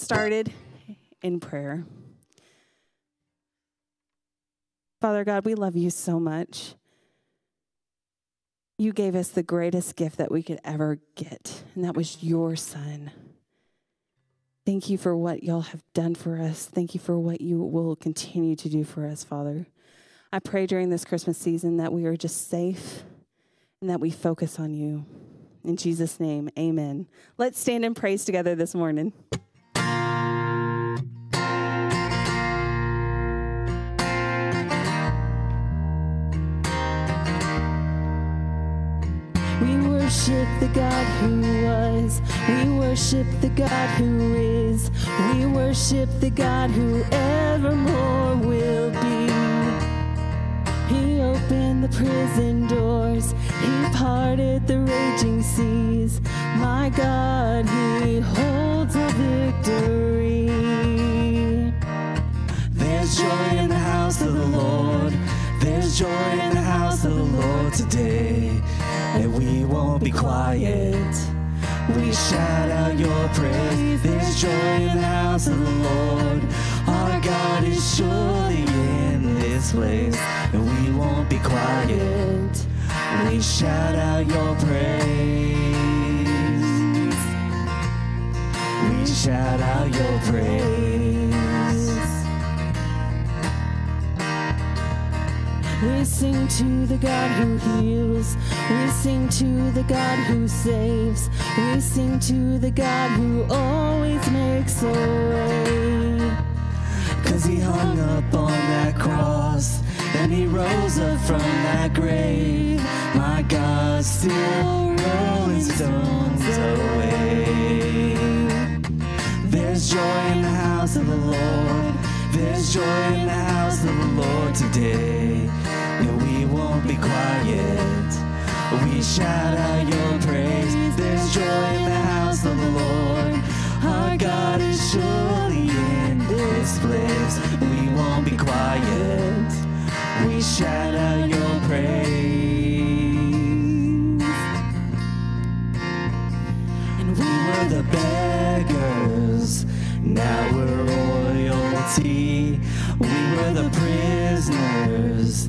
started in prayer. Father God, we love you so much. You gave us the greatest gift that we could ever get, and that was your son. Thank you for what y'all have done for us. Thank you for what you will continue to do for us, Father. I pray during this Christmas season that we are just safe and that we focus on you. In Jesus' name, amen. Let's stand and praise together this morning. Worship the God who was. We worship the God who is. We worship the God who evermore will be. He opened the prison doors. He parted the raging seas. My God, He holds a victory. There's joy in the house of the Lord. There's joy in the house of the Lord today. And we won't be quiet. We shout out your praise. There's joy in the house of the Lord. Our God is surely in this place. And we won't be quiet. We shout out your praise. We shout out your praise. We sing to the God who heals. We sing to the God who saves. We sing to the God who always makes a way. Cause he hung up on that cross and he rose up from that grave. My God, still rolling stones away. There's joy in the house of the Lord. There's joy in the house of the Lord today. Won't be quiet. We shout out your praise. There's joy in the house of the Lord. Our God is surely in this place. We won't be quiet. We shout out your praise. And we were the beggars, now we're royalty. We were the prisoners,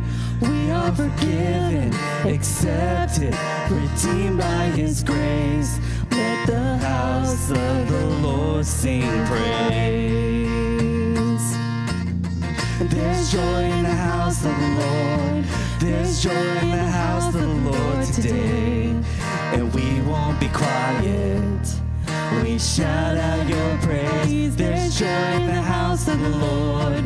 We are forgiven, accepted, redeemed by His grace. Let the house of the Lord sing praise. There's joy in the house of the Lord. There's joy in the house of the Lord today. And we won't be quiet. We shout out your praise. There's joy in the house of the Lord.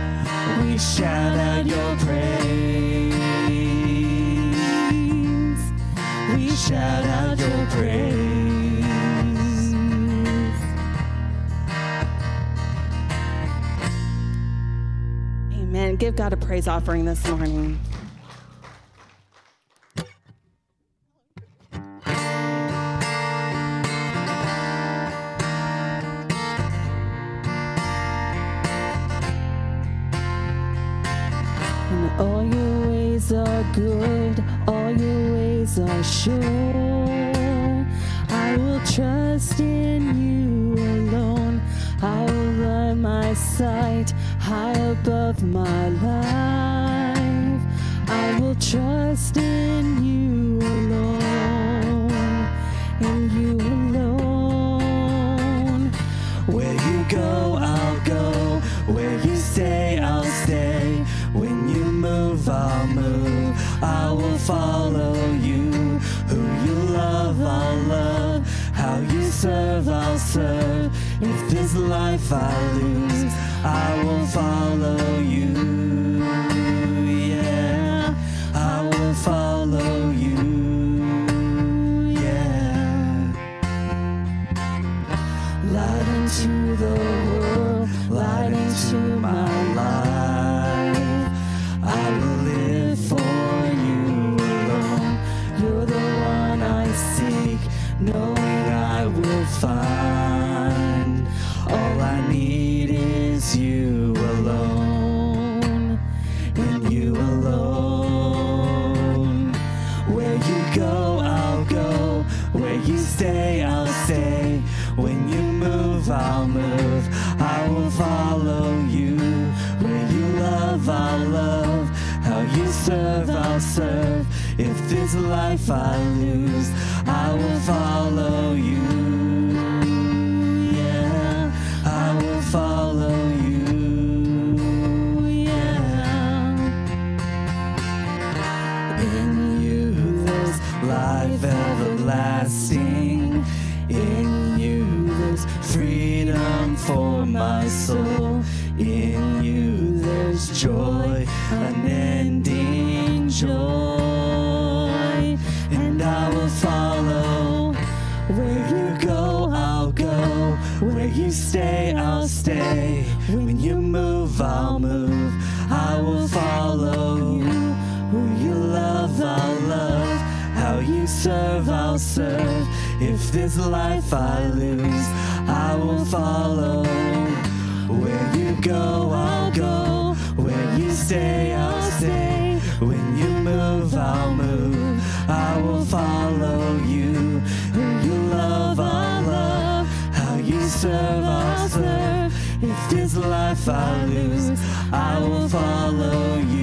We shout out your praise. We shout out your praise. Amen. Give God a praise offering this morning. Good, all your ways are sure. I will trust in you alone. I will let my sight high above my life. I will trust in I lose, freedom for my soul. In you there's joy, unending joy. And I will follow. Where you go, I'll go. Where you stay, I'll stay. When you move, I'll move. I will follow. Who you love, I'll love. How you serve, I'll serve. If this life I lose, I will follow. Where you go, I'll go. Where you stay, I'll stay. When you move, I'll move. I will follow you. Who you love, I'll love. How you serve, I'll serve. If this life I lose, I will follow you.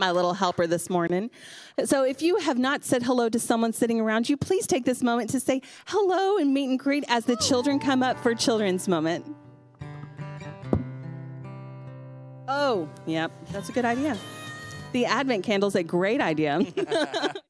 My little helper this morning. So, if you have not said hello to someone sitting around you, please take this moment to say hello and meet and greet as the children come up for children's moment. Oh, yep, that's a good idea. The Advent candle's a great idea.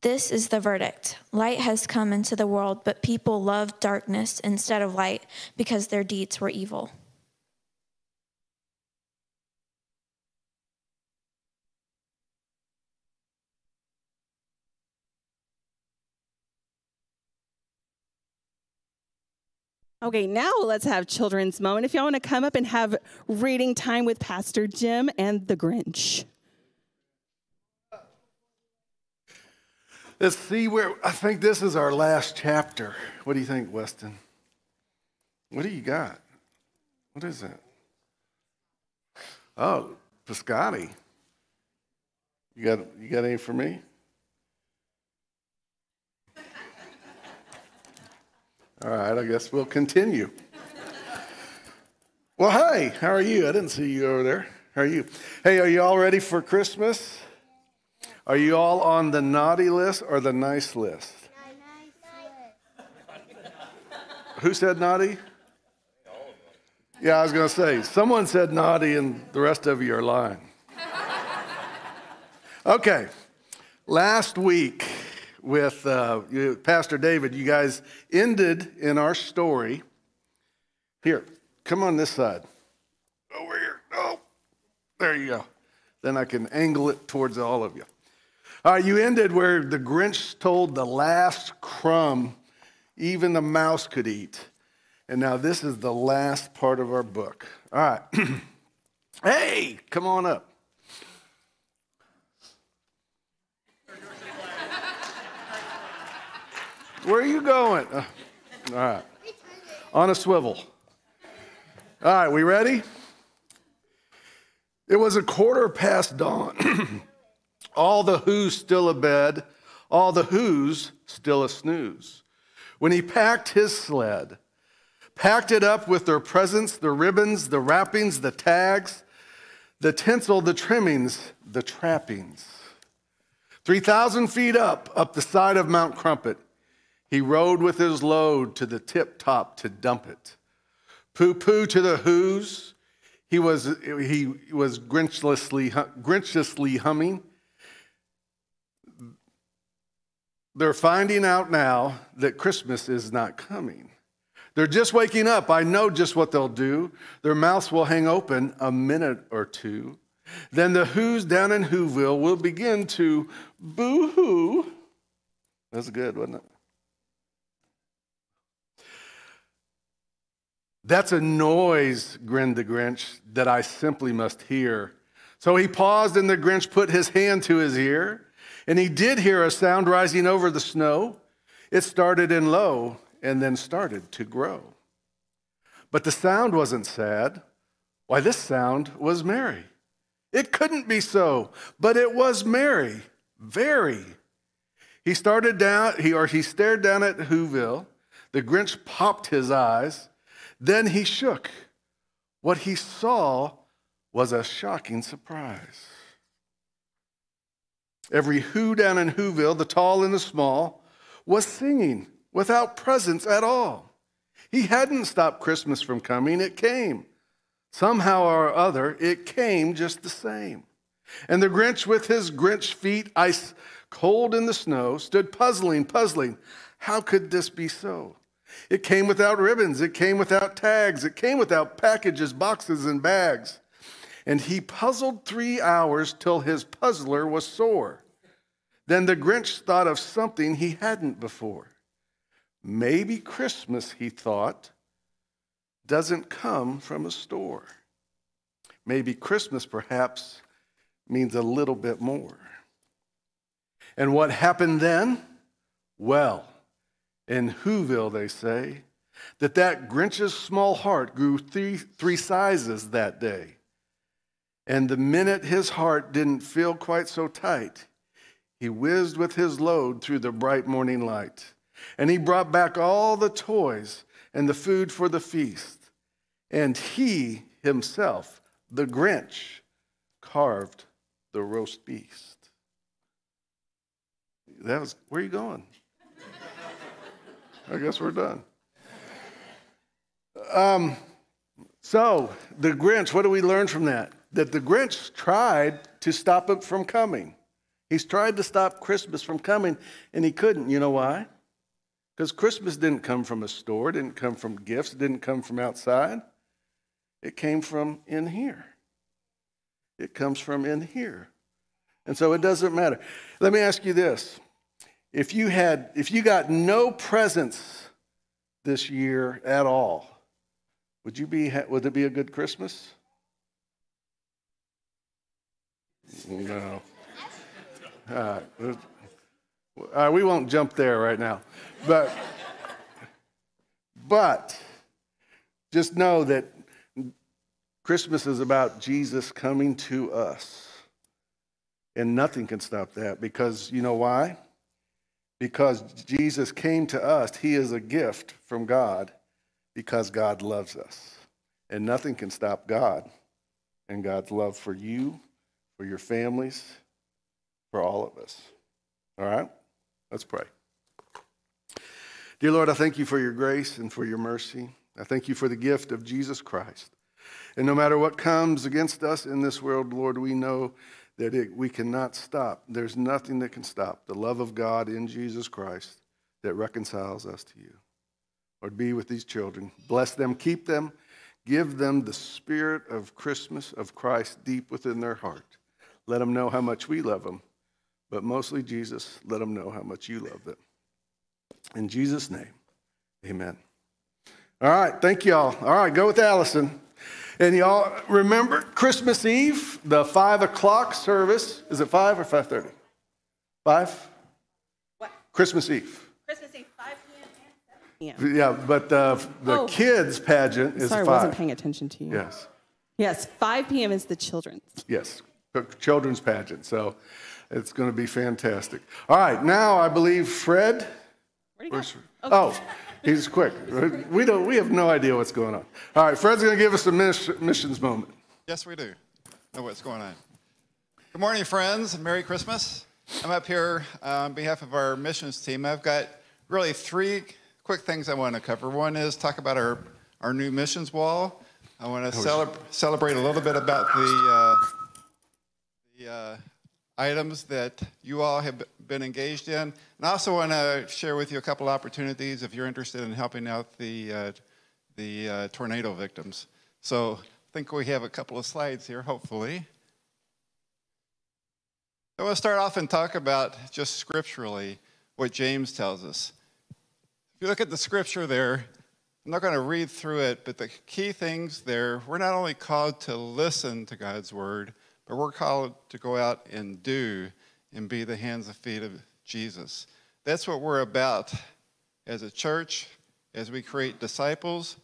This is the verdict. Light has come into the world, but people loved darkness instead of light because their deeds were evil. Okay, now let's have children's moment. If y'all want to come up and have reading time with Pastor Jim and the Grinch. Let's see where I think this is our last chapter. What do you think, Weston? What do you got? What is that? Oh, Piscotti. You got you got any for me? All right, I guess we'll continue. Well, hi, how are you? I didn't see you over there. How are you? Hey, are you all ready for Christmas? Are you all on the naughty list or the nice list? Who said naughty? Yeah, I was going to say, someone said naughty, and the rest of you are lying. Okay, last week with uh, Pastor David, you guys ended in our story. Here, come on this side. Over here. Oh, there you go. Then I can angle it towards all of you. All right, you ended where the Grinch told the last crumb even the mouse could eat. And now this is the last part of our book. All right. hey, come on up. Where are you going? Uh, all right. On a swivel. All right, we ready? It was a quarter past dawn. all the who's still abed, all the who's still a snooze. When he packed his sled, packed it up with their presents, the ribbons, the wrappings, the tags, the tinsel, the trimmings, the trappings. 3,000 feet up, up the side of Mount Crumpet, he rode with his load to the tip top to dump it. Poo poo to the who's. He was, he was grinchlessly, grinchlessly humming. They're finding out now that Christmas is not coming. They're just waking up. I know just what they'll do. Their mouths will hang open a minute or two. Then the Who's down in Whoville will begin to boo hoo. That's good, wasn't it? That's a noise, grinned the Grinch, that I simply must hear. So he paused, and the Grinch put his hand to his ear, and he did hear a sound rising over the snow. It started in low and then started to grow. But the sound wasn't sad. Why, this sound was merry. It couldn't be so, but it was merry, very. He started down, he or he stared down at Whoville. The Grinch popped his eyes. Then he shook. What he saw was a shocking surprise. Every who down in Whoville, the tall and the small, was singing without presents at all. He hadn't stopped Christmas from coming, it came. Somehow or other, it came just the same. And the Grinch, with his Grinch feet ice cold in the snow, stood puzzling, puzzling. How could this be so? It came without ribbons. It came without tags. It came without packages, boxes, and bags. And he puzzled three hours till his puzzler was sore. Then the Grinch thought of something he hadn't before. Maybe Christmas, he thought, doesn't come from a store. Maybe Christmas, perhaps, means a little bit more. And what happened then? Well, in Whoville, they say, that that Grinch's small heart grew three, three sizes that day. And the minute his heart didn't feel quite so tight, he whizzed with his load through the bright morning light. And he brought back all the toys and the food for the feast. And he himself, the Grinch, carved the roast beast. That was, where are you going? I guess we're done. Um, so, the Grinch, what do we learn from that? That the Grinch tried to stop it from coming. He's tried to stop Christmas from coming, and he couldn't. You know why? Because Christmas didn't come from a store, didn't come from gifts, didn't come from outside. It came from in here. It comes from in here. And so it doesn't matter. Let me ask you this if you had if you got no presents this year at all would you be would it be a good christmas no. Uh, uh, we won't jump there right now. But but just know that christmas is about jesus coming to us. And nothing can stop that because you know why? Because Jesus came to us, he is a gift from God because God loves us. And nothing can stop God and God's love for you, for your families, for all of us. All right? Let's pray. Dear Lord, I thank you for your grace and for your mercy. I thank you for the gift of Jesus Christ. And no matter what comes against us in this world, Lord, we know that it, we cannot stop. There's nothing that can stop the love of God in Jesus Christ that reconciles us to you. Lord, be with these children. Bless them, keep them, give them the spirit of Christmas, of Christ deep within their heart. Let them know how much we love them, but mostly, Jesus, let them know how much you love them. In Jesus' name, amen. All right, thank you all. All right, go with Allison. And y'all remember Christmas Eve, the five o'clock service. Is it five or five thirty? Five. What? Christmas Eve. Christmas Eve, 5 p.m. and 7 p.m. Yeah, but uh, the Oh. kids pageant is Sorry, I five. wasn't paying attention to you. Yes, Yes, 5 p.m. is the children's. yes, children's pageant. So it's going to be fantastic. All right, now I believe Fred. Where'd he go? Where's- Oh, he's quick. We don't. We have no idea what's going on. All right, Fred's going to give us a miss- missions moment. Yes, we do. Know what's going on. Good morning, friends. and Merry Christmas. I'm up here uh, on behalf of our missions team. I've got really three quick things I want to cover. One is talk about our, our new missions wall. I want to celeb- celebrate a little bit about the, uh, the uh, items that you all have been engaged in. And I also want to share with you a couple opportunities if you're interested in helping out the, uh, the uh, tornado victims. So I think we have a couple of slides here, hopefully. I want to start off and talk about just scripturally what James tells us. If you look at the scripture there, I'm not going to read through it, but the key things there, we're not only called to listen to God's word, but we're called to go out and do and be the hands and feet of Jesus. That's what we're about as a church, as we create disciples.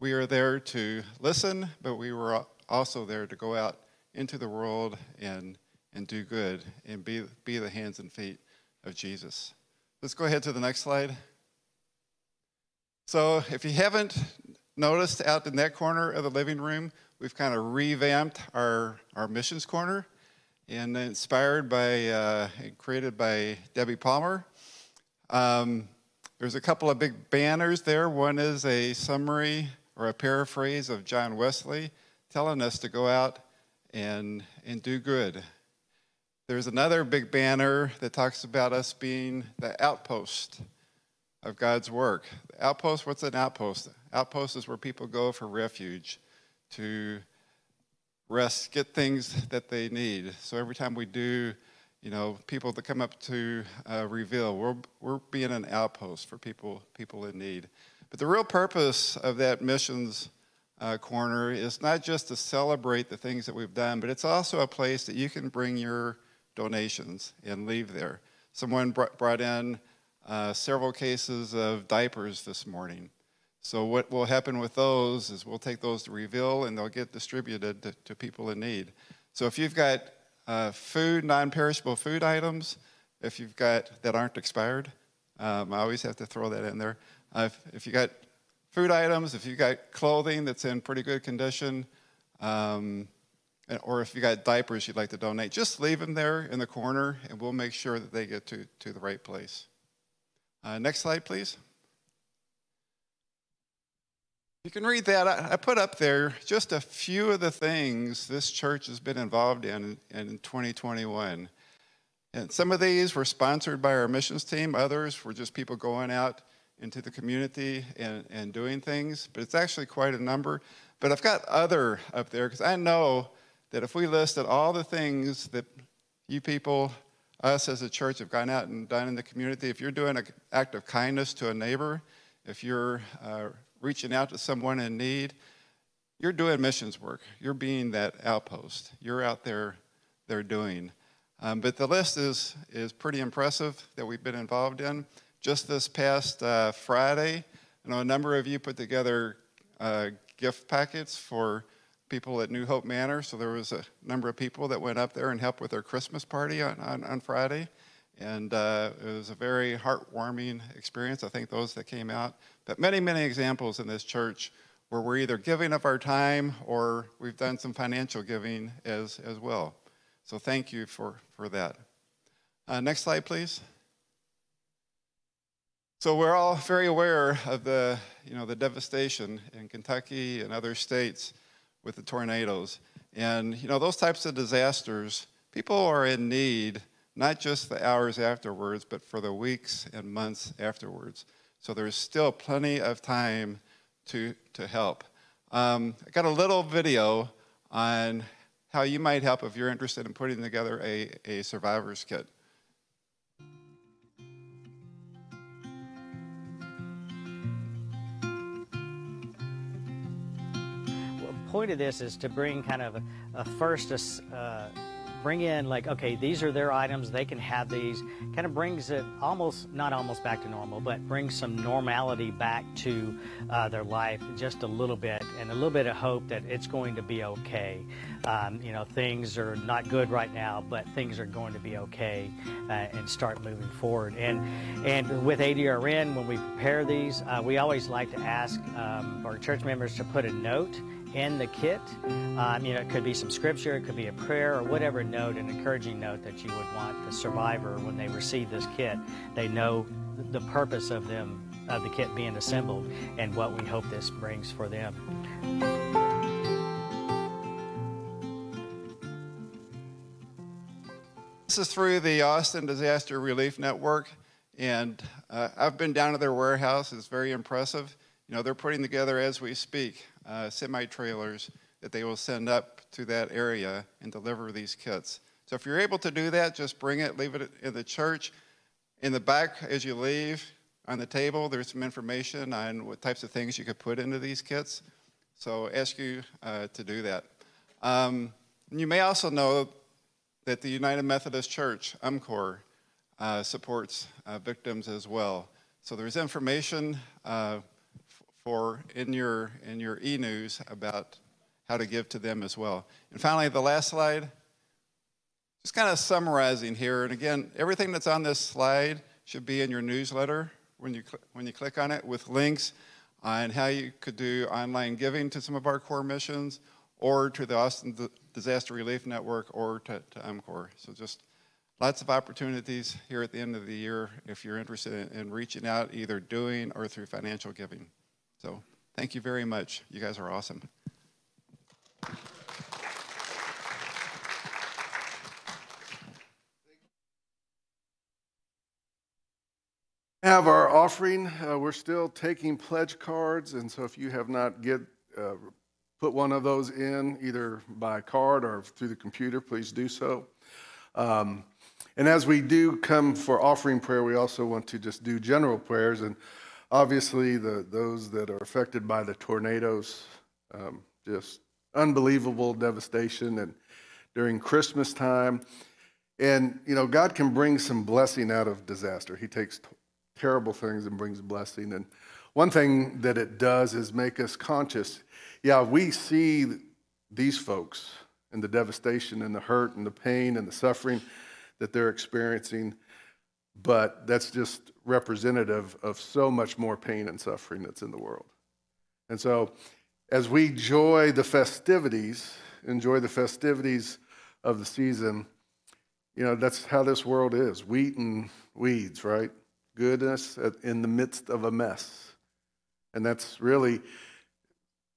We are there to listen, but we were also there to go out into the world and, and do good and be, be the hands and feet of Jesus. Let's go ahead to the next slide. So, if you haven't noticed out in that corner of the living room, we've kind of revamped our, our missions corner and inspired by, uh, and created by Debbie Palmer. Um, there's a couple of big banners there. One is a summary or a paraphrase of John Wesley telling us to go out and, and do good. There's another big banner that talks about us being the outpost of God's work. Outpost, what's an outpost? Outpost is where people go for refuge, to rest, get things that they need. So every time we do, you know, people that come up to uh, reveal, we're, we're being an outpost for people, people in need. But the real purpose of that missions uh, corner is not just to celebrate the things that we've done, but it's also a place that you can bring your donations and leave there. Someone br- brought in uh, several cases of diapers this morning. So what will happen with those is we'll take those to Reveal and they'll get distributed to, to people in need. So if you've got uh, food, non-perishable food items, if you've got that aren't expired, um, I always have to throw that in there. Uh, if, if you got food items, if you got clothing that's in pretty good condition, um, or if you got diapers you'd like to donate, just leave them there in the corner and we'll make sure that they get to, to the right place. Uh, next slide, please. You can read that. I put up there just a few of the things this church has been involved in in 2021. And some of these were sponsored by our missions team, others were just people going out into the community and, and doing things, but it's actually quite a number. But I've got other up there because I know that if we listed all the things that you people, us as a church, have gone out and done in the community, if you're doing an act of kindness to a neighbor, if you're uh, reaching out to someone in need, you're doing missions work. You're being that outpost. You're out there, there doing. Um, but the list is, is pretty impressive that we've been involved in. Just this past uh, Friday, I know a number of you put together uh, gift packets for people at New Hope Manor. So there was a number of people that went up there and helped with their Christmas party on, on, on Friday. And uh, it was a very heartwarming experience. I think those that came out. Many, many examples in this church where we're either giving of our time or we've done some financial giving as, as well. So thank you for, for that. Uh, next slide, please. So we're all very aware of the, you know, the devastation in Kentucky and other states with the tornadoes. And, you know, those types of disasters, people are in need, not just the hours afterwards, but for the weeks and months afterwards. So there's still plenty of time to, to help. Um, I got a little video on how you might help if you're interested in putting together a, a survivor's kit. The point of this is to bring kind of a, a first uh, bring in like okay these are their items they can have these kind of brings it almost not almost back to normal but brings some normality back to uh, their life just a little bit and a little bit of hope that it's going to be okay. Um, you know things are not good right now but things are going to be okay uh, and start moving forward. And and with ADRN when we prepare these uh, we always like to ask um, our church members to put a note in the kit. Um, you know, it could be some scripture, it could be a prayer, or whatever note, an encouraging note that you would want the survivor when they receive this kit. They know the purpose of them of the kit being assembled and what we hope this brings for them. This is through the Austin Disaster Relief Network, and uh, I've been down to their warehouse. It's very impressive. You know, they're putting together as we speak uh, semi trailers that they will send up to that area and deliver these kits. So if you're able to do that, just bring it, leave it in the church. In the back, as you leave, on the table, there's some information on what types of things you could put into these kits. So ask you uh, to do that. Um, you may also know that the United Methodist Church, UMCOR, uh, supports uh, victims as well. So there's information for in your in your e-news about how to give to them as well. And finally, the last slide, just kind of summarizing here. And again, everything that's on this slide should be in your newsletter when you when you click on it with links on how you could do online giving to some of our core missions or to the Austin Disaster Relief Network or to, to. So just lots of opportunities here at the end of the year if you're interested in, in reaching out, either doing or through financial giving. So thank you very much. You guys are awesome. have our offering. Uh, we're still taking pledge cards, and so if you have not get uh, put one of those in either by card or through the computer, please do so. Um, and as we do come for offering prayer, we also want to just do general prayers. And obviously, the, those that are affected by the tornadoes, um, just unbelievable devastation. And during Christmas time, and you know, God can bring some blessing out of disaster. He takes t- terrible things and brings blessing. And one thing that it does is make us conscious. Yeah, we see these folks and the devastation and the hurt and the pain and the suffering that they're experiencing, but that's just representative of so much more pain and suffering that's in the world. And so, as we enjoy the festivities, enjoy the festivities of the season, you know, that's how this world is wheat and weeds, right? Goodness in the midst of a mess. And that's really,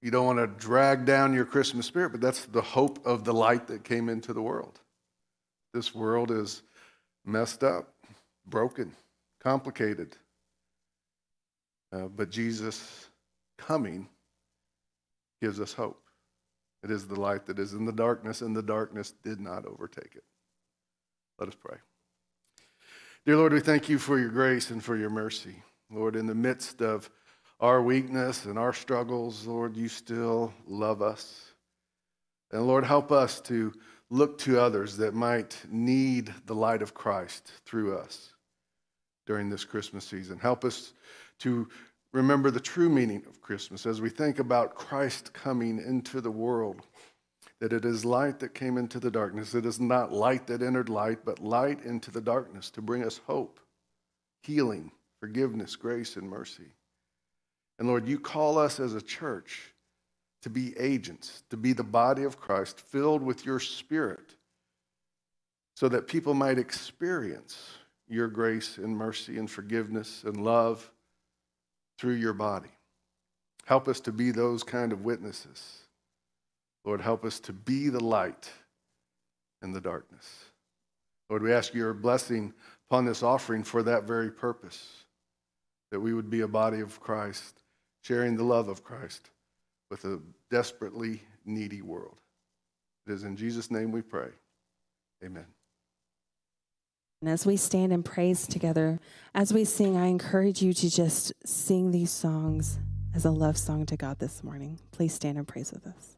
you don't want to drag down your Christmas spirit, but that's the hope of the light that came into the world. This world is messed up, broken, complicated. Uh, but Jesus coming gives us hope. It is the light that is in the darkness, and the darkness did not overtake it. Let us pray. Dear Lord, we thank you for your grace and for your mercy. Lord, in the midst of our weakness and our struggles, Lord, you still love us. And Lord, help us to look to others that might need the light of Christ through us during this Christmas season. Help us to remember the true meaning of Christmas as we think about Christ coming into the world. That it is light that came into the darkness. It is not light that entered light, but light into the darkness to bring us hope, healing, forgiveness, grace, and mercy. And Lord, you call us as a church to be agents, to be the body of Christ filled with your spirit, so that people might experience your grace and mercy and forgiveness and love through your body. Help us to be those kind of witnesses. Lord, help us to be the light in the darkness. Lord, we ask your blessing upon this offering for that very purpose, that we would be a body of Christ, sharing the love of Christ with a desperately needy world. It is in Jesus' name we pray. Amen. And as we stand and praise together, as we sing, I encourage you to just sing these songs as a love song to God this morning. Please stand and praise with us.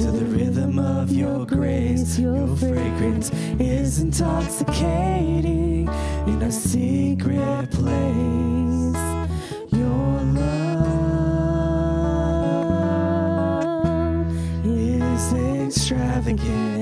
To the rhythm of your grace, your fragrance is intoxicating in a secret place. Your love is extravagant.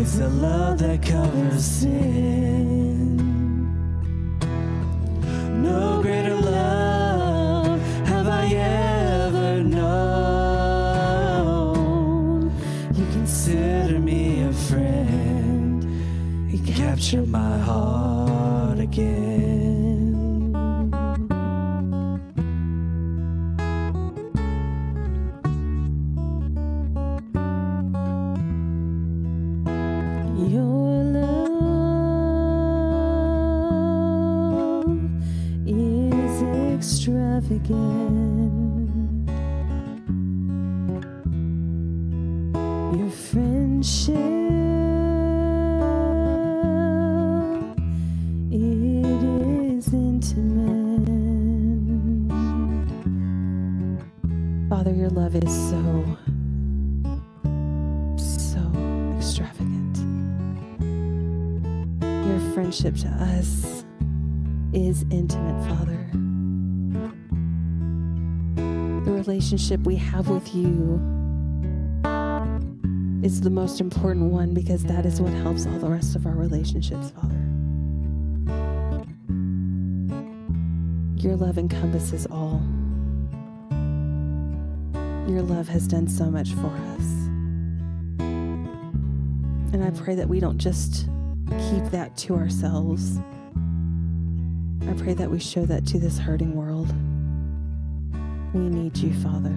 It's the love that covers sin. No greater love have I ever known. You consider me a friend. You capture my heart again. Extravagant. Relationship we have with you is the most important one because that is what helps all the rest of our relationships, Father. Your love encompasses all. Your love has done so much for us. And I pray that we don't just keep that to ourselves. I pray that we show that to this hurting world. We need you, Father.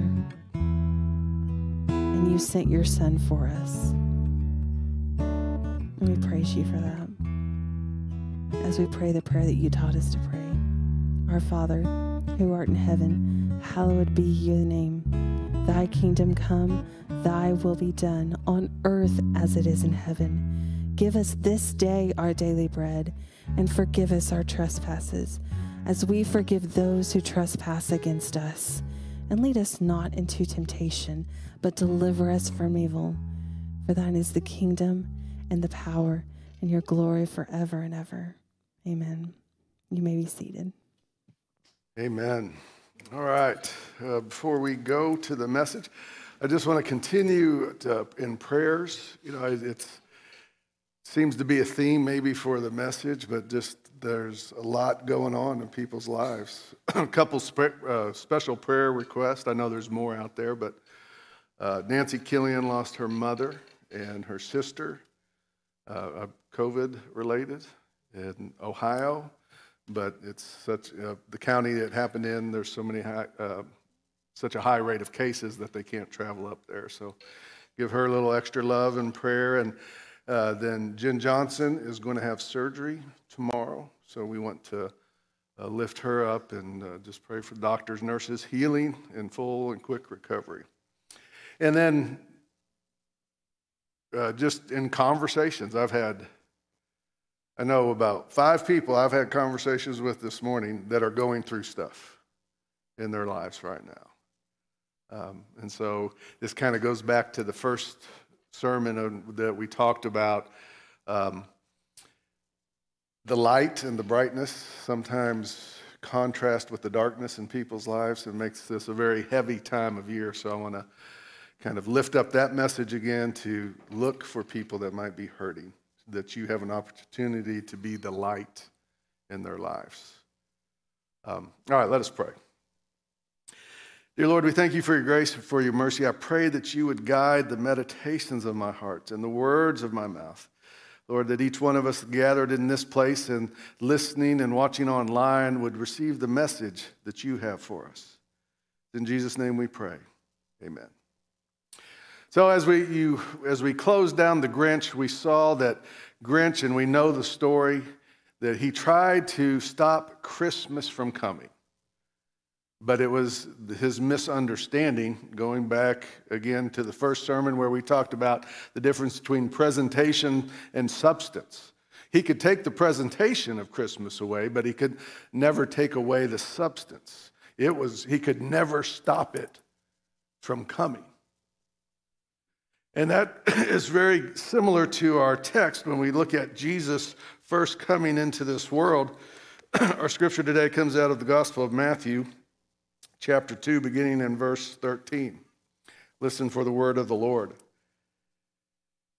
And you sent your Son for us. And we praise you for that. As we pray the prayer that you taught us to pray Our Father, who art in heaven, hallowed be your name. Thy kingdom come, thy will be done on earth as it is in heaven. Give us this day our daily bread, and forgive us our trespasses, as we forgive those who trespass against us. And lead us not into temptation, but deliver us from evil. For thine is the kingdom, and the power, and your glory forever and ever. Amen. You may be seated. Amen. All right. Uh, before we go to the message, I just want to continue to, in prayers. You know, it seems to be a theme maybe for the message, but just there's a lot going on in people's lives. a couple spe- uh, special prayer requests. I know there's more out there, but uh, Nancy Killian lost her mother and her sister, uh, COVID related, in Ohio but it's such uh, the county it happened in. There's so many high, uh, such a high rate of cases that they can't travel up there. So give her a little extra love and prayer. And uh, then Jen Johnson is going to have surgery tomorrow, so we want to uh, lift her up and uh, just pray for doctors, nurses, healing and full and quick recovery. And then uh, just in conversations I've had I know about five people I've had conversations with this morning that are going through stuff in their lives right now. Um, and so this kind of goes back to the first sermon that we talked about. Um, the light and the brightness sometimes contrast with the darkness in people's lives. and makes this a very heavy time of year. So I want to kind of lift up that message again to look for people that might be hurting that you have an opportunity to be the light in their lives. Um, all right, let us pray. Dear Lord, we thank you for your grace and for your mercy. I pray that you would guide the meditations of my heart and the words of my mouth. Lord, that each one of us gathered in this place and listening and watching online would receive the message that you have for us. In Jesus' name we pray. Amen. So as we, you, as we closed down the Grinch, we saw that Grinch, and we know the story, that he tried to stop Christmas from coming. But it was his misunderstanding, going back again to the first sermon where we talked about the difference between presentation and substance. He could take the presentation of Christmas away, but he could never take away the substance. It was, he could never stop it from coming. And that is very similar to our text when we look at Jesus first coming into this world. our scripture today comes out of the Gospel of Matthew, chapter 2, beginning in verse 13. Listen for the word of the Lord.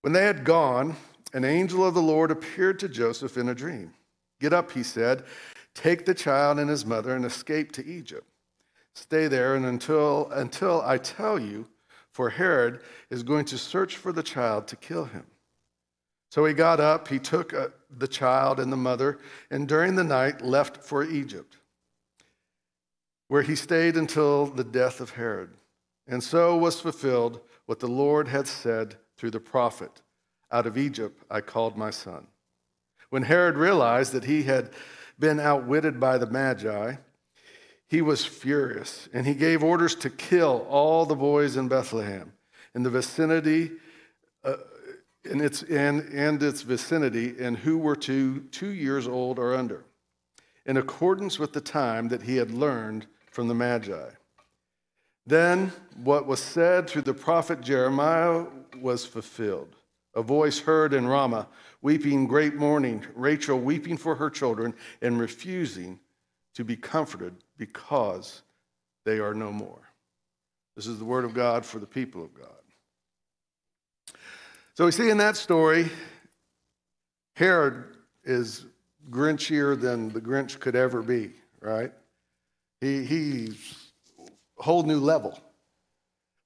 When they had gone, an angel of the Lord appeared to Joseph in a dream. Get up, he said, take the child and his mother and escape to Egypt. Stay there and until, until I tell you for Herod is going to search for the child to kill him. So he got up, he took uh, the child and the mother, and during the night left for Egypt, where he stayed until the death of Herod. And so was fulfilled what the Lord had said through the prophet Out of Egypt I called my son. When Herod realized that he had been outwitted by the Magi, he was furious, and he gave orders to kill all the boys in Bethlehem, in the vicinity, uh, in its, and, and its vicinity, and who were two, two years old or under, in accordance with the time that he had learned from the Magi. Then what was said through the prophet Jeremiah was fulfilled. A voice heard in Ramah, weeping great mourning, Rachel weeping for her children and refusing to be comforted because they are no more. This is the word of God for the people of God. So we see in that story, Herod is grinchier than the Grinch could ever be, right? He, he's a whole new level.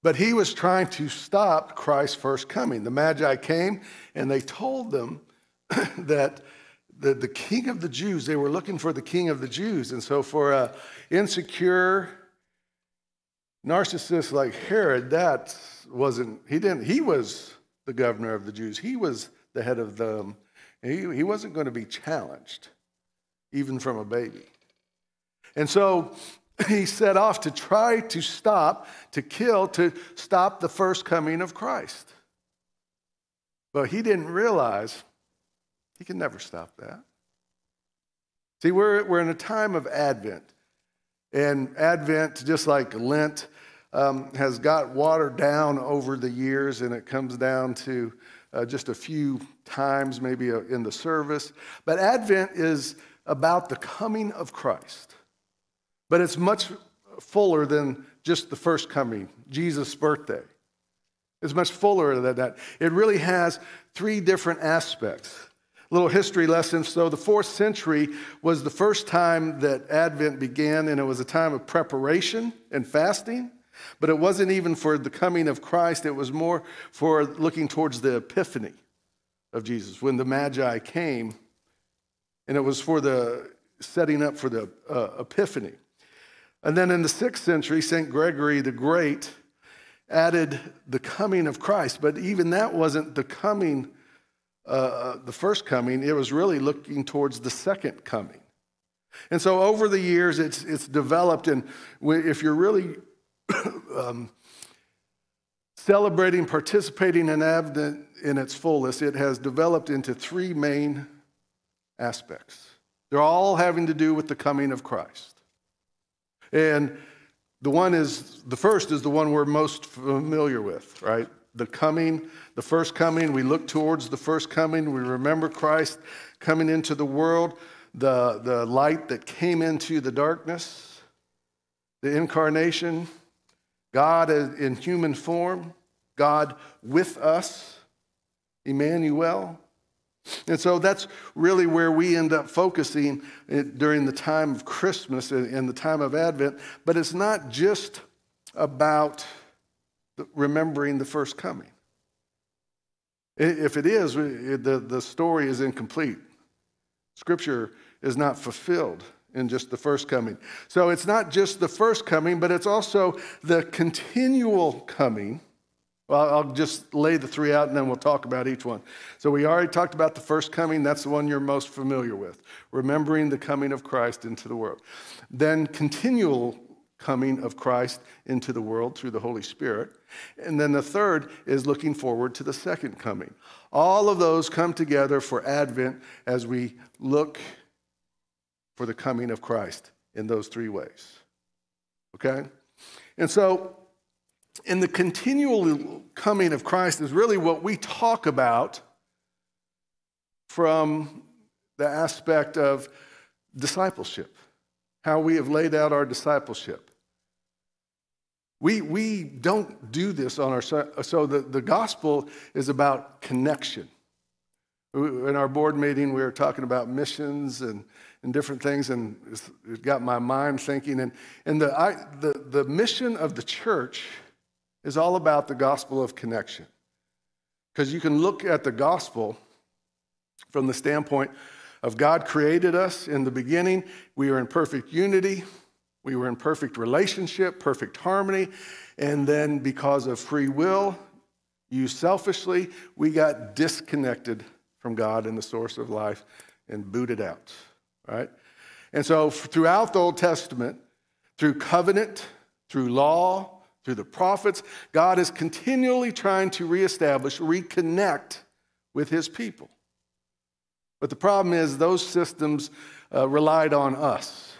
But he was trying to stop Christ's first coming. The Magi came and they told them that the, the king of the Jews, they were looking for the king of the Jews. And so for a insecure narcissist like Herod, that wasn't, he didn't, he was the governor of the Jews. He was the head of them. He, he wasn't going to be challenged, even from a baby. And so he set off to try to stop, to kill, to stop the first coming of Christ. But he didn't realize he can never stop that. See, we're, we're in a time of Advent. And Advent, just like Lent, um, has got watered down over the years, and it comes down to uh, just a few times, maybe uh, in the service. But Advent is about the coming of Christ. But it's much fuller than just the first coming, Jesus' birthday. It's much fuller than that. It really has three different aspects. Little history lesson. So, the fourth century was the first time that Advent began, and it was a time of preparation and fasting. But it wasn't even for the coming of Christ, it was more for looking towards the epiphany of Jesus when the Magi came, and it was for the setting up for the uh, epiphany. And then in the sixth century, St. Gregory the Great added the coming of Christ, but even that wasn't the coming, uh, uh the first coming, it was really looking towards the second coming. And so over the years, it's, it's developed, and if you're really um, celebrating, participating in Advent in its fullest, it has developed into three main aspects. They're all having to do with the coming of Christ. And the one is, the first is the one we're most familiar with, right? The coming, the first coming. We look towards the first coming. We remember Christ coming into the world, the, the light that came into the darkness, the incarnation, God in human form, God with us, Emmanuel. And so that's really where we end up focusing eh, during the time of Christmas and the time of Advent. But it's not just about remembering the first coming. If it is, eh, the, the story is incomplete. Scripture is not fulfilled in just the first coming. So it's not just the first coming, but it's also the continual coming. Well, I'll just lay the three out and then we'll talk about each one. So we already talked about the first coming. That's the one you're most familiar with, remembering the coming of Christ into the world. Then continual coming of Christ into the world through the Holy Spirit. And then the third is looking forward to the second coming. All of those come together for Advent as we look for the coming of Christ in those three ways. Okay? And so, in the continual coming of Christ is really what we talk about from the aspect of discipleship, how we have laid out our discipleship. We, we don't do this on our so the, the gospel is about connection. In our board meeting, we were talking about missions and and different things, and it got my mind thinking. And, and the, I, the, the mission of the church is all about the gospel of connection. Because you can look at the gospel from the standpoint of God created us in the beginning, we were in perfect unity, we were in perfect relationship, perfect harmony, and then because of free will, you selfishly, we got disconnected from God and the source of life and booted out right? And so throughout the Old Testament, through covenant, through law, through the prophets, God is continually trying to reestablish, reconnect with his people. But the problem is, those systems uh, relied on us.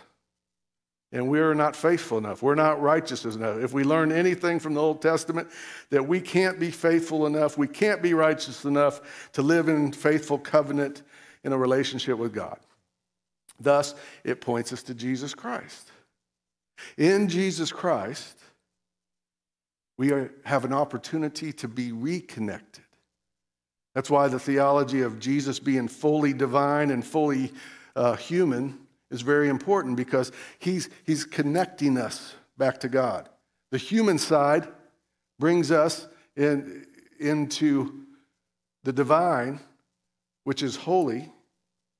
And we're not faithful enough. We're not righteous enough. If we learn anything from the Old Testament, that we can't be faithful enough, we can't be righteous enough to live in faithful covenant in a relationship with God. Thus, it points us to Jesus Christ. In Jesus Christ, we are, have an opportunity to be reconnected. That's why the theology of Jesus being fully divine and fully uh, human is very important because he's, he's connecting us back to God. The human side brings us in, into the divine, which is holy,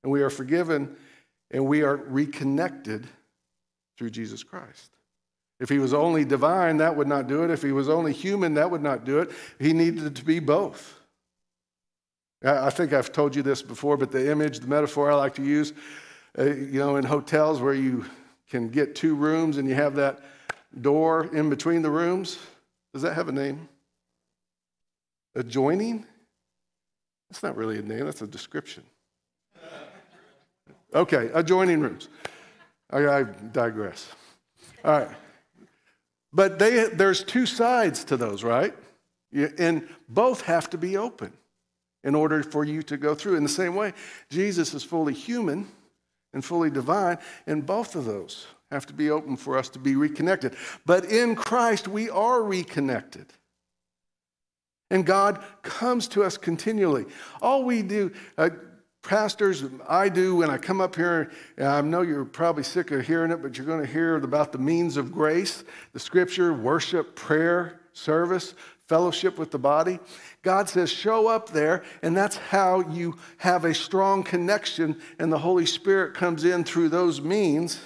and we are forgiven and we are reconnected through Jesus Christ. If he was only divine, that would not do it. If he was only human, that would not do it. He needed to be both. I think I've told you this before, but the image, the metaphor I like to use, uh, you know, in hotels where you can get two rooms and you have that door in between the rooms. Does that have a name? Adjoining? That's not really a name, that's a description. Okay, adjoining rooms. I, I digress. All right. But they, there's two sides to those, right? And both have to be open. in order for you to go through. In the same way, Jesus is fully human and fully divine, and both of those have to be open for us to be reconnected. But in Christ, we are reconnected. And God comes to us continually. All we do, uh, pastors, I do when I come up here, uh, I know you're probably sick of hearing it, but you're going to hear about the means of grace, the scripture, worship, prayer, service, fellowship with the body. God says, show up there, and that's how you have a strong connection, and the Holy Spirit comes in through those means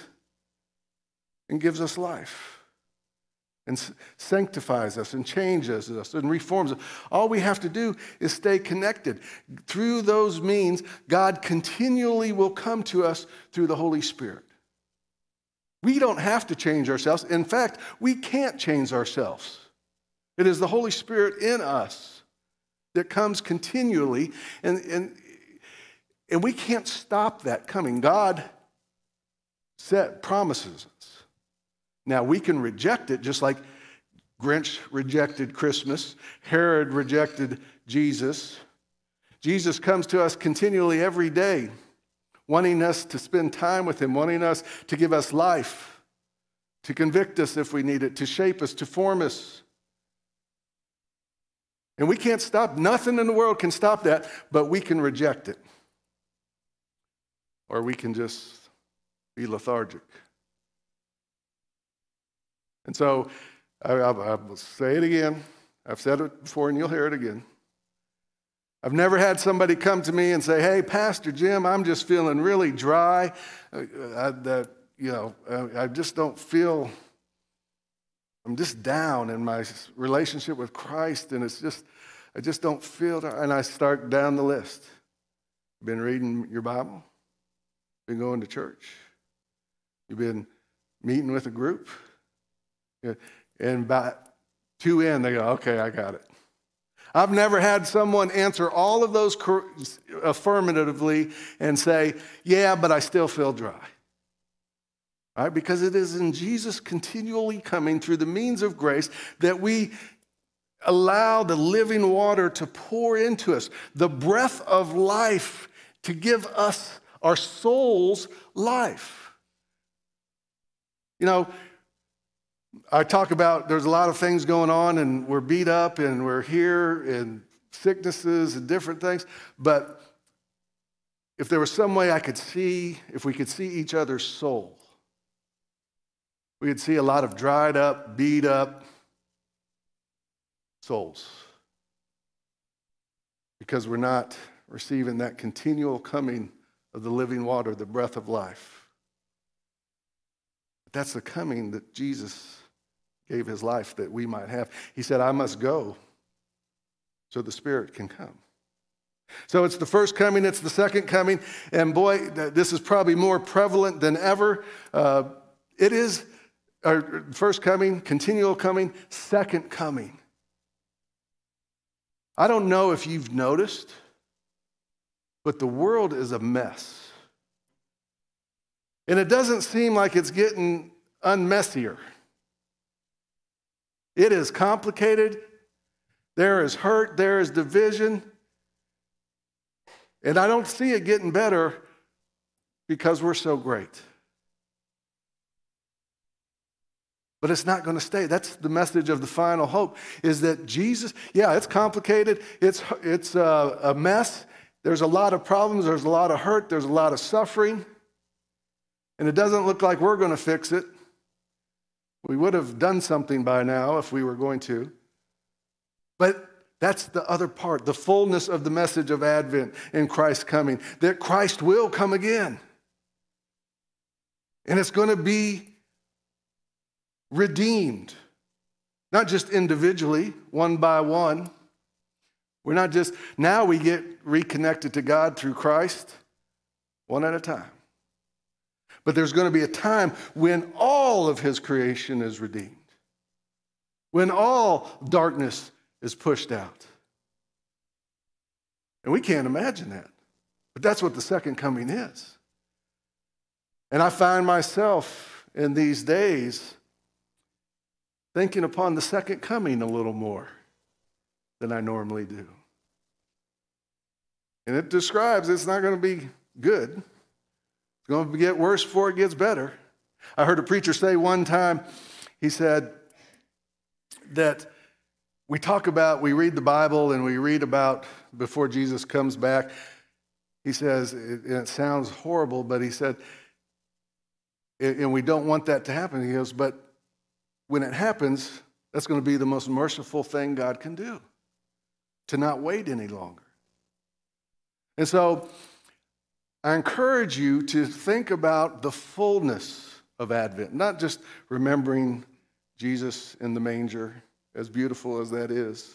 and gives us life and sanctifies us and changes us and reforms us. All we have to do is stay connected. Through those means, God continually will come to us through the Holy Spirit. We don't have to change ourselves. In fact, we can't change ourselves. It is the Holy Spirit in us that comes continually, and, and, and we can't stop that coming. God set promises now, we can reject it just like Grinch rejected Christmas, Herod rejected Jesus. Jesus comes to us continually every day, wanting us to spend time with Him, wanting us to give us life, to convict us if we need it, to shape us, to form us. And we can't stop, nothing in the world can stop that, but we can reject it. Or we can just be lethargic. And so I, I, I will say it again. I've said it before and you'll hear it again. I've never had somebody come to me and say, "Hey, Pastor Jim, I'm just feeling really dry. Uh, I, that you know, I, I just don't feel. I'm just down in my relationship with Christ, and it's just, I just don't feel." And I start down the list. Been reading your Bible. Been going to church. You've been meeting with a group. And by two in, they go, okay, I got it. I've never had someone answer all of those affirmatively and say, yeah, but I still feel dry. Right? Because it is in Jesus continually coming through the means of grace that we allow the living water to pour into us, the breath of life to give us our soul's life. You know, I talk about there's a lot of things going on and we're beat up and we're here and sicknesses and different things. But if there was some way I could see, if we could see each other's soul, we could see a lot of dried up, beat up souls. Because we're not receiving that continual coming of the living water, the breath of life. But that's the coming that Jesus gave his life that we might have. He said, I must go so the Spirit can come. So it's the first coming, it's the second coming, and boy, this is probably more prevalent than ever. Uh, it is our first coming, continual coming, second coming. I don't know if you've noticed, but the world is a mess. And it doesn't seem like it's getting unmessier. It is complicated. There is hurt. There is division. And I don't see it getting better because we're so great. But it's not going to stay. That's the message of the final hope is that Jesus, yeah, it's complicated. It's, it's a, a mess. There's a lot of problems. There's a lot of hurt. There's a lot of suffering. And it doesn't look like we're going to fix it. We would have done something by now if we were going to. But that's the other part, the fullness of the message of Advent in Christ coming, that Christ will come again. And it's going to be redeemed, not just individually, one by one. We're not just, now we get reconnected to God through Christ, one at a time. But there's going to be a time when all of his creation is redeemed, when all darkness is pushed out. And we can't imagine that. But that's what the second coming is. And I find myself in these days thinking upon the second coming a little more than I normally do. And it describes it's not going to be good. It's going to get worse before it gets better. I heard a preacher say one time, he said that we talk about, we read the Bible and we read about before Jesus comes back. He says, it, it sounds horrible, but he said, and we don't want that to happen. He goes, but when it happens, that's going to be the most merciful thing God can do to not wait any longer. And so I encourage you to think about the fullness of Advent, not just remembering Jesus in the manger, as beautiful as that is,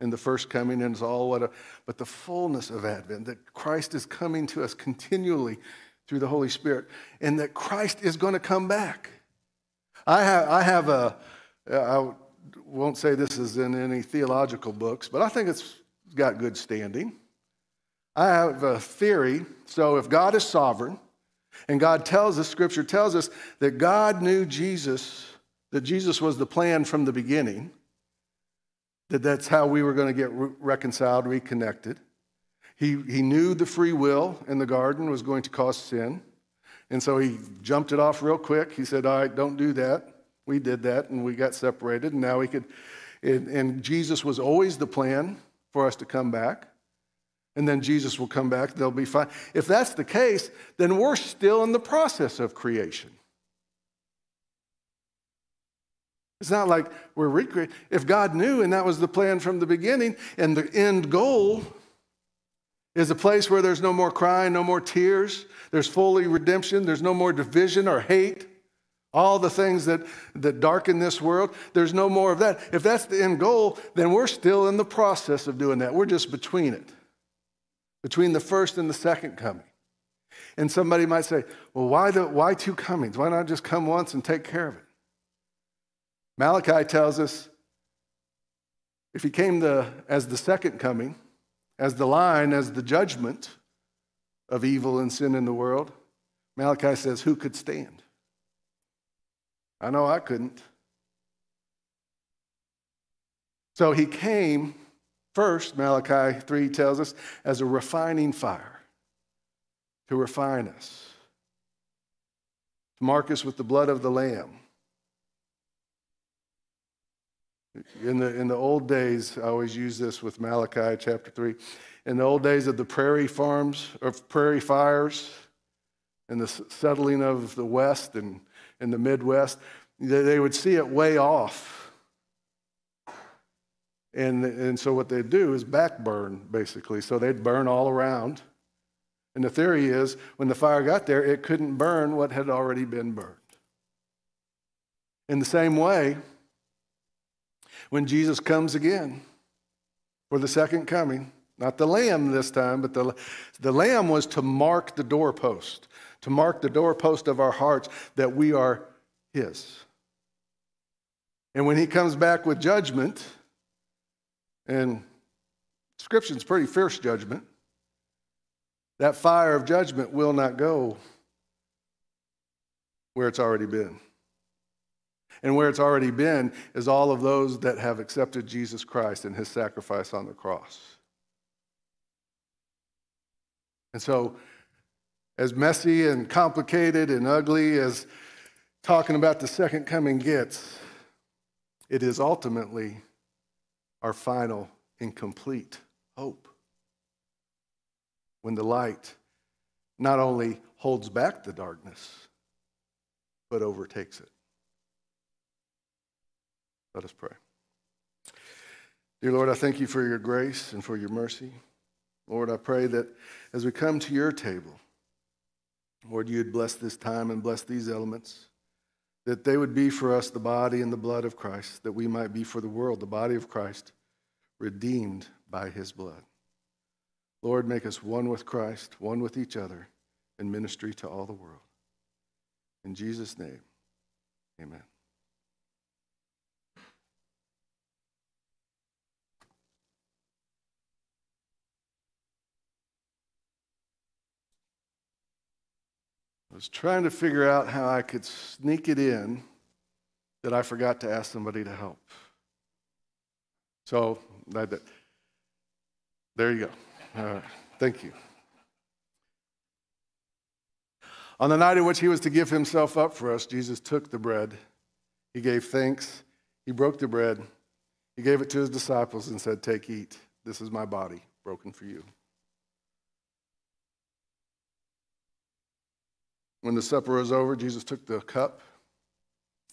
in the first coming, and it's all what, but the fullness of Advent, that Christ is coming to us continually through the Holy Spirit, and that Christ is going to come back. I have, I have a, I won't say this is in any theological books, but I think it's got good standing. I have a theory. So if God is sovereign, and God tells us, Scripture tells us that God knew Jesus, that Jesus was the plan from the beginning, that that's how we were going to get re- reconciled, reconnected. He, he knew the free will in the garden was going to cause sin. And so he jumped it off real quick. He said, All right, don't do that. We did that and we got separated. And now we could, and, and Jesus was always the plan for us to come back. And then Jesus will come back, they'll be fine. If that's the case, then we're still in the process of creation. It's not like we're recreating. If God knew and that was the plan from the beginning, and the end goal is a place where there's no more crying, no more tears, there's fully redemption, there's no more division or hate. All the things that, that darken this world, there's no more of that. If that's the end goal, then we're still in the process of doing that. We're just between it, between the first and the second coming. And somebody might say, well, why, the, why two comings? Why not just come once and take care of it? Malachi tells us if he came the, as the second coming, as the line, as the judgment of evil and sin in the world, Malachi says, Who could stand? I know I couldn't. So he came first, Malachi 3 tells us, as a refining fire to refine us, to mark us with the blood of the Lamb In the, in the old days, I always use this with Malachi chapter 3. In the old days of the prairie farms, of prairie fires, and the settling of the West and in the Midwest, they would see it way off. And, and so what they'd do is backburn, basically. So they'd burn all around. And the theory is when the fire got there, it couldn't burn what had already been burned. In the same way, when Jesus comes again for the second coming. Not the lamb this time, but the, the lamb was to mark the doorpost, to mark the doorpost of our hearts that we are his. And when he comes back with judgment, and Scripture's pretty fierce judgment, that fire of judgment will not go where it's already been. And where it's already been is all of those that have accepted Jesus Christ and his sacrifice on the cross. And so, as messy and complicated and ugly as talking about the second coming gets, it is ultimately our final incomplete hope. When the light not only holds back the darkness, but overtakes it. Let us pray. Dear Lord, I thank you for your grace and for your mercy. Lord, I pray that as we come to your table, Lord, you'd bless this time and bless these elements, that they would be for us the body and the blood of Christ, that we might be for the world the body of Christ, redeemed by his blood. Lord, make us one with Christ, one with each other, in ministry to all the world. In Jesus' name, amen. Was trying to figure out how I could sneak it in that I forgot to ask somebody to help. So that, there you go. Thank you. On the night in which he was to give himself up for us, Jesus took the bread. He gave thanks. He broke the bread. He gave it to his disciples and said, Take, eat. This is my body broken for you. When the supper was over, Jesus took the cup.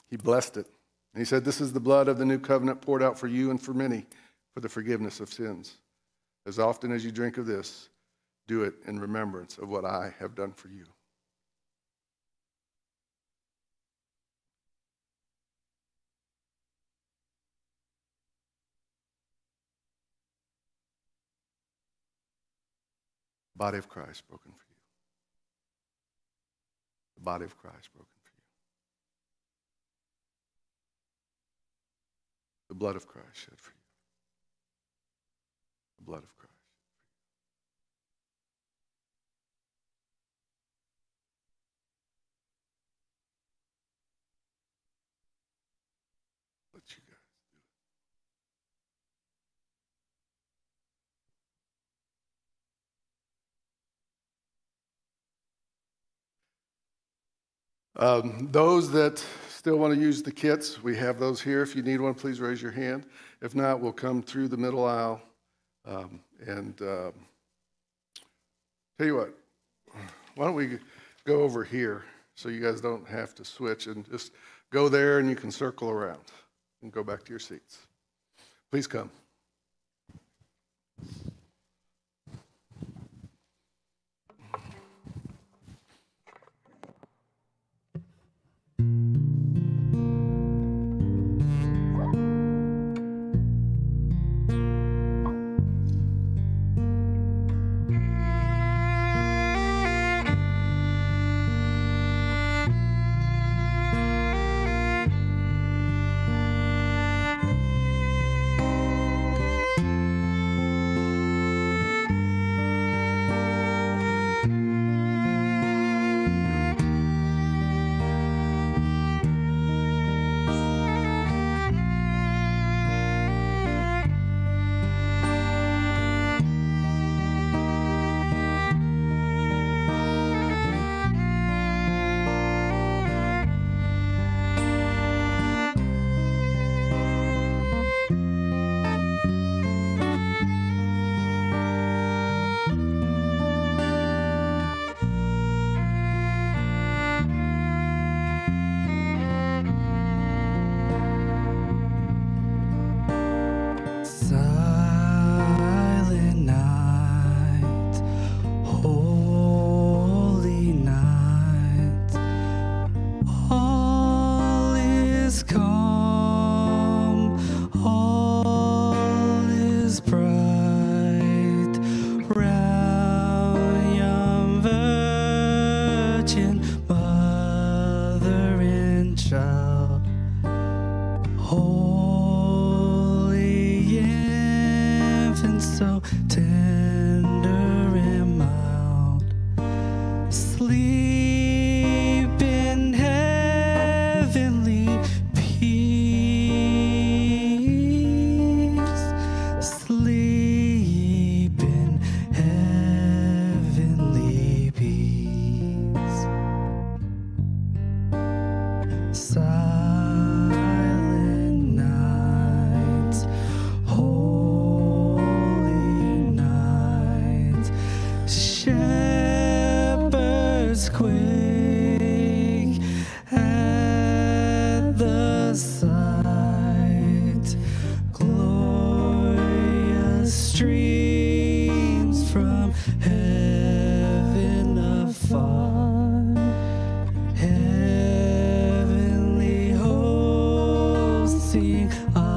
He blessed it. And he said, This is the blood of the new covenant poured out for you and for many for the forgiveness of sins. As often as you drink of this, do it in remembrance of what I have done for you. Body of Christ broken for you. The body of Christ broken for you. The blood of Christ shed for you. The blood of Christ. Um, those that still want to use the kits, we have those here. If you need one, please raise your hand. If not, we'll come through the middle aisle. Um, and um, tell you what, why don't we go over here so you guys don't have to switch and just go there and you can circle around and go back to your seats. Please come. Hosts sing